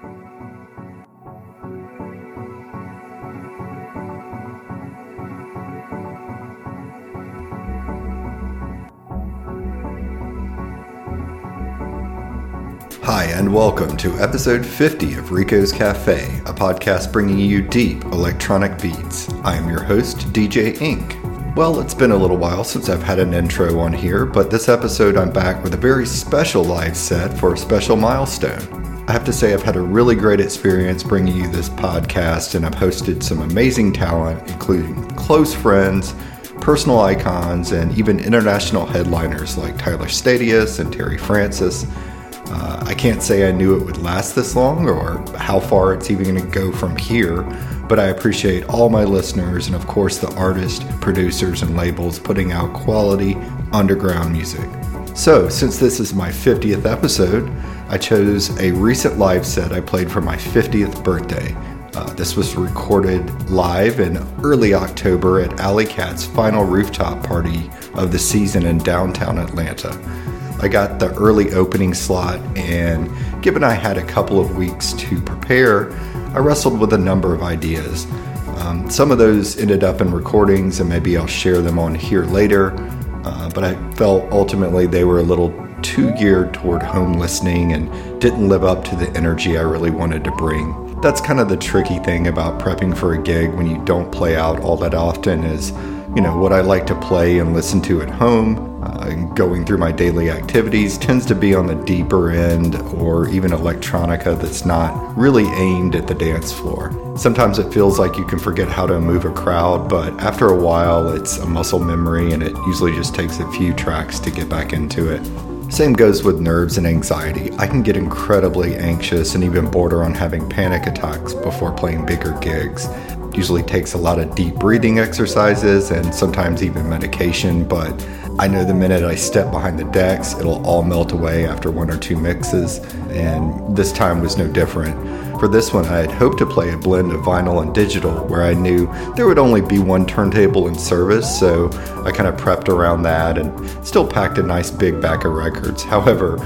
Hi, and welcome to episode 50 of Rico's Cafe, a podcast bringing you deep electronic beats. I am your host, DJ Inc. Well, it's been a little while since I've had an intro on here, but this episode I'm back with a very special live set for a special milestone. I have to say, I've had a really great experience bringing you this podcast, and I've hosted some amazing talent, including close friends, personal icons, and even international headliners like Tyler Stadius and Terry Francis. Uh, I can't say I knew it would last this long or how far it's even going to go from here, but I appreciate all my listeners and, of course, the artists, producers, and labels putting out quality underground music. So, since this is my 50th episode, I chose a recent live set I played for my 50th birthday. Uh, this was recorded live in early October at Alley Cat's final rooftop party of the season in downtown Atlanta. I got the early opening slot, and given I had a couple of weeks to prepare, I wrestled with a number of ideas. Um, some of those ended up in recordings, and maybe I'll share them on here later. Uh, but I felt ultimately they were a little too geared toward home listening and didn't live up to the energy I really wanted to bring. That's kind of the tricky thing about prepping for a gig when you don't play out all that often is, you know, what I like to play and listen to at home uh, going through my daily activities tends to be on the deeper end or even electronica that's not really aimed at the dance floor. Sometimes it feels like you can forget how to move a crowd, but after a while, it's a muscle memory and it usually just takes a few tracks to get back into it. Same goes with nerves and anxiety. I can get incredibly anxious and even border on having panic attacks before playing bigger gigs. Usually takes a lot of deep breathing exercises and sometimes even medication, but I know the minute I step behind the decks, it'll all melt away after one or two mixes, and this time was no different. For this one, I had hoped to play a blend of vinyl and digital where I knew there would only be one turntable in service, so I kind of prepped around that and still packed a nice big bag of records. However,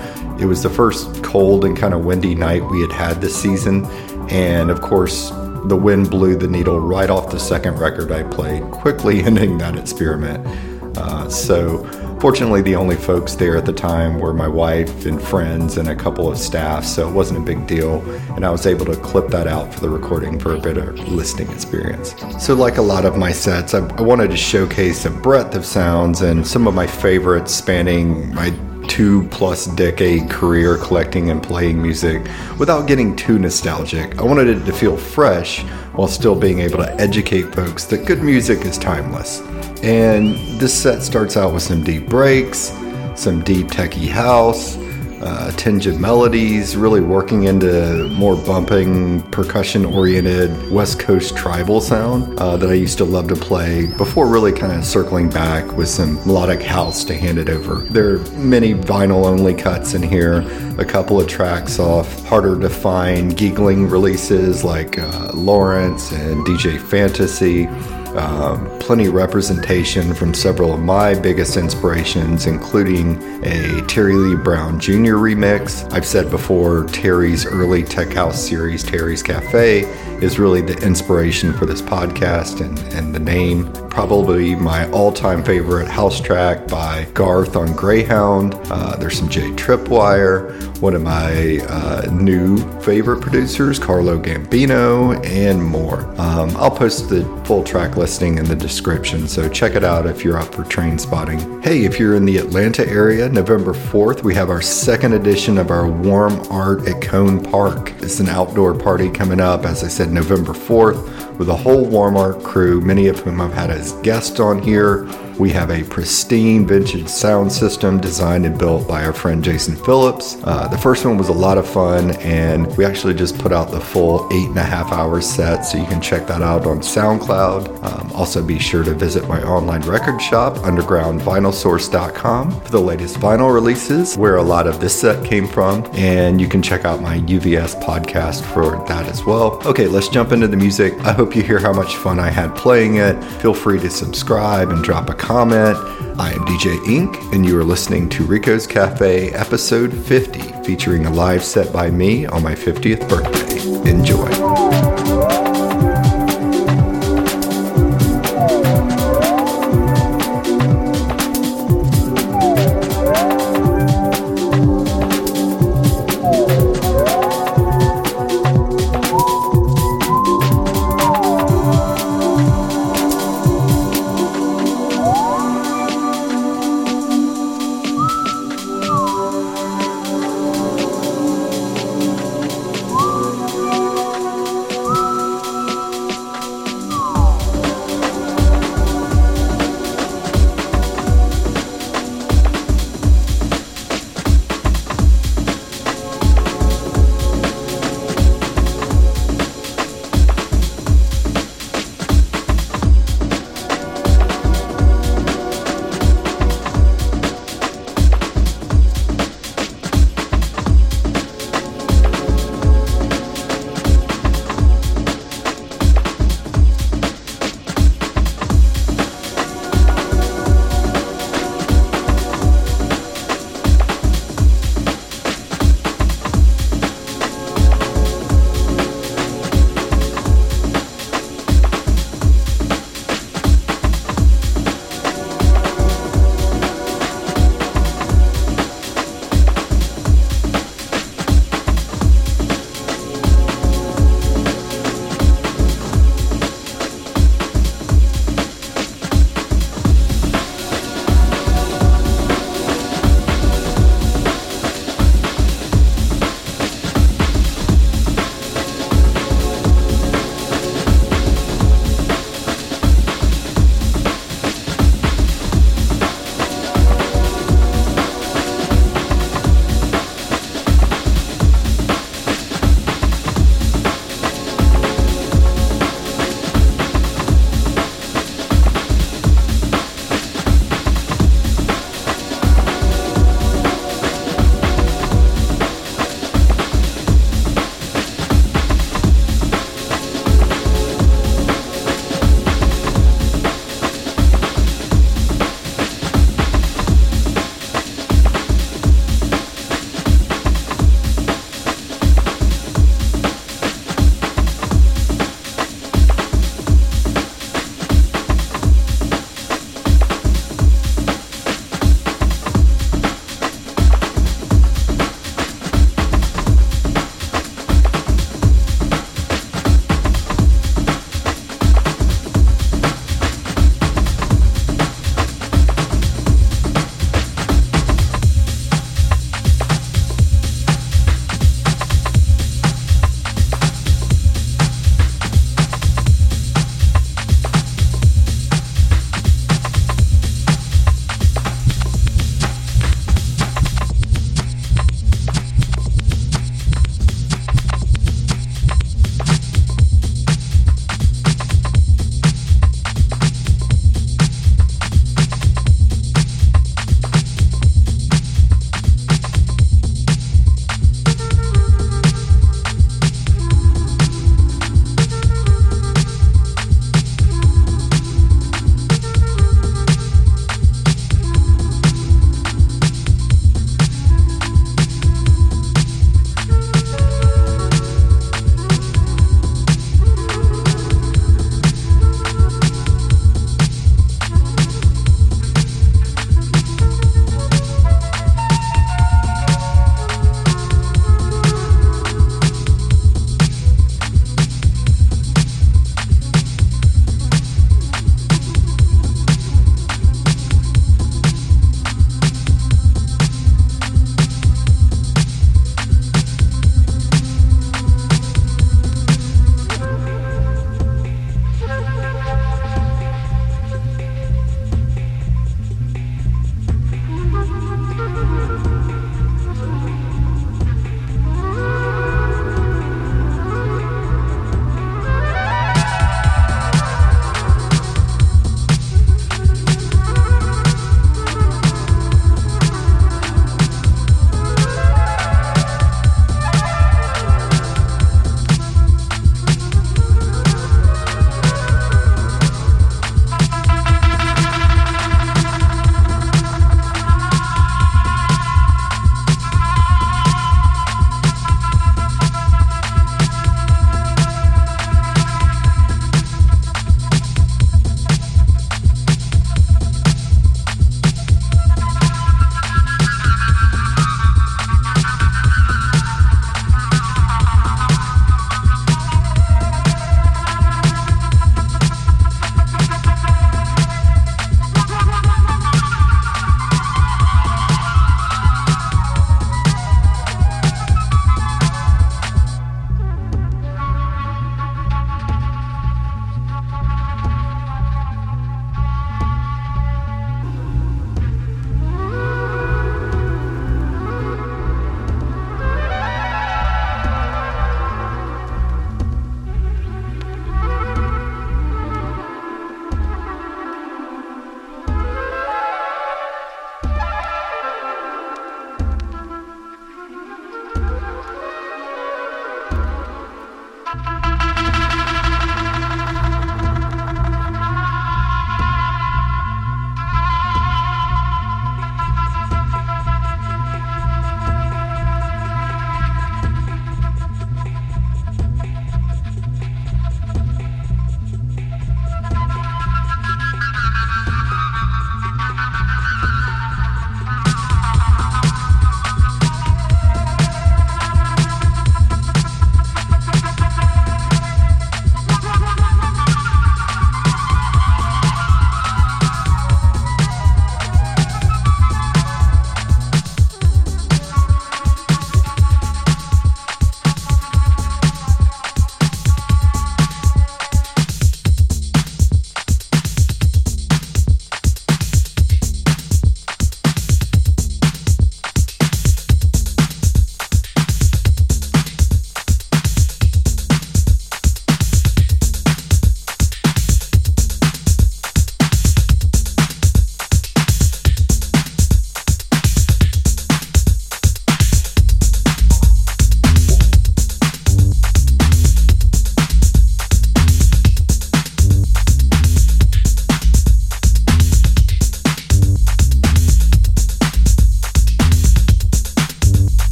it was the first cold and kind of windy night we had had this season, and of course, the wind blew the needle right off the second record I played, quickly ending that experiment. Uh, so, fortunately, the only folks there at the time were my wife and friends and a couple of staff, so it wasn't a big deal. And I was able to clip that out for the recording for a better listening experience. So, like a lot of my sets, I, I wanted to showcase a breadth of sounds and some of my favorites spanning my two plus decade career collecting and playing music without getting too nostalgic. I wanted it to feel fresh while still being able to educate folks that good music is timeless. And this set starts out with some deep breaks, some deep techie house, uh, of melodies, really working into more bumping, percussion oriented West Coast tribal sound uh, that I used to love to play before really kind of circling back with some melodic house to hand it over. There are many vinyl only cuts in here, a couple of tracks off harder to find Giegling releases like uh, Lawrence and DJ Fantasy. Um, plenty of representation from several of my biggest inspirations, including a Terry Lee Brown Jr. remix. I've said before, Terry's early Tech House series, Terry's Cafe, is really the inspiration for this podcast and, and the name. Probably my all time favorite house track by Garth on Greyhound. Uh, there's some Jay Tripwire, one of my uh, new favorite producers, Carlo Gambino, and more. Um, I'll post the full track listing in the description, so check it out if you're up for train spotting. Hey, if you're in the Atlanta area, November 4th, we have our second edition of our Warm Art at Cone Park. It's an outdoor party coming up, as I said, November 4th, with a whole Warm Art crew, many of whom I've had as guests on here. We have a pristine vintage sound system designed and built by our friend Jason Phillips. Uh, the first one was a lot of fun, and we actually just put out the full eight and a half hour set, so you can check that out on SoundCloud. Um, also, be sure to visit my online record shop, undergroundvinylsource.com, for the latest vinyl releases, where a lot of this set came from, and you can check out my UVS podcast for that as well. Okay, let's jump into the music. I hope you hear how much fun I had playing it. Feel free to subscribe and drop a comment. I am DJ Inc, and you are listening to Rico's Cafe, episode 50, featuring a live set by me on my 50th birthday. Enjoy.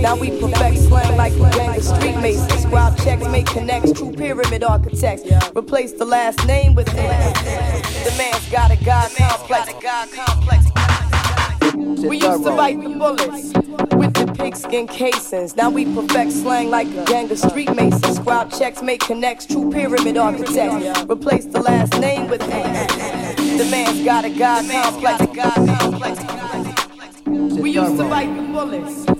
Now we perfect slang like a gang of street masons. Scribe checks, make connects, true pyramid architects. Replace the last name with an The man's got a God complex. We used to fight the bullets with the pigskin casings. Now we perfect slang like a gang of street masons. Scribe checks, make connects, true pyramid architects. Replace the last name with an The man's got a God complex. We used to fight the bullets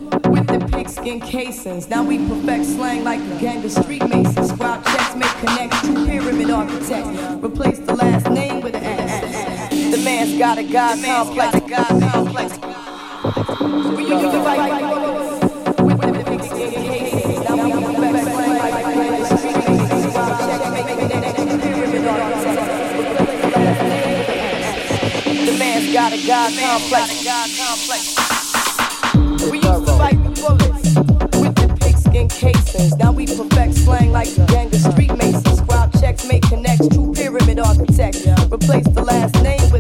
the pigskin casings. Now we perfect slang like a gang of street masons. Scribe checks, make connects, true pyramid architects. Replace the last name with an The man's got a God complex. We used to fight the bullets with the pigskin casings. Now we perfect slang like a gang of street masons. Scribe checks, make connects, pyramid architects. Replace the last name with an The man's got a God complex. Now we perfect slang like a gang of street masons. Scribe checks, make connects, true pyramid architect. Replace the last name with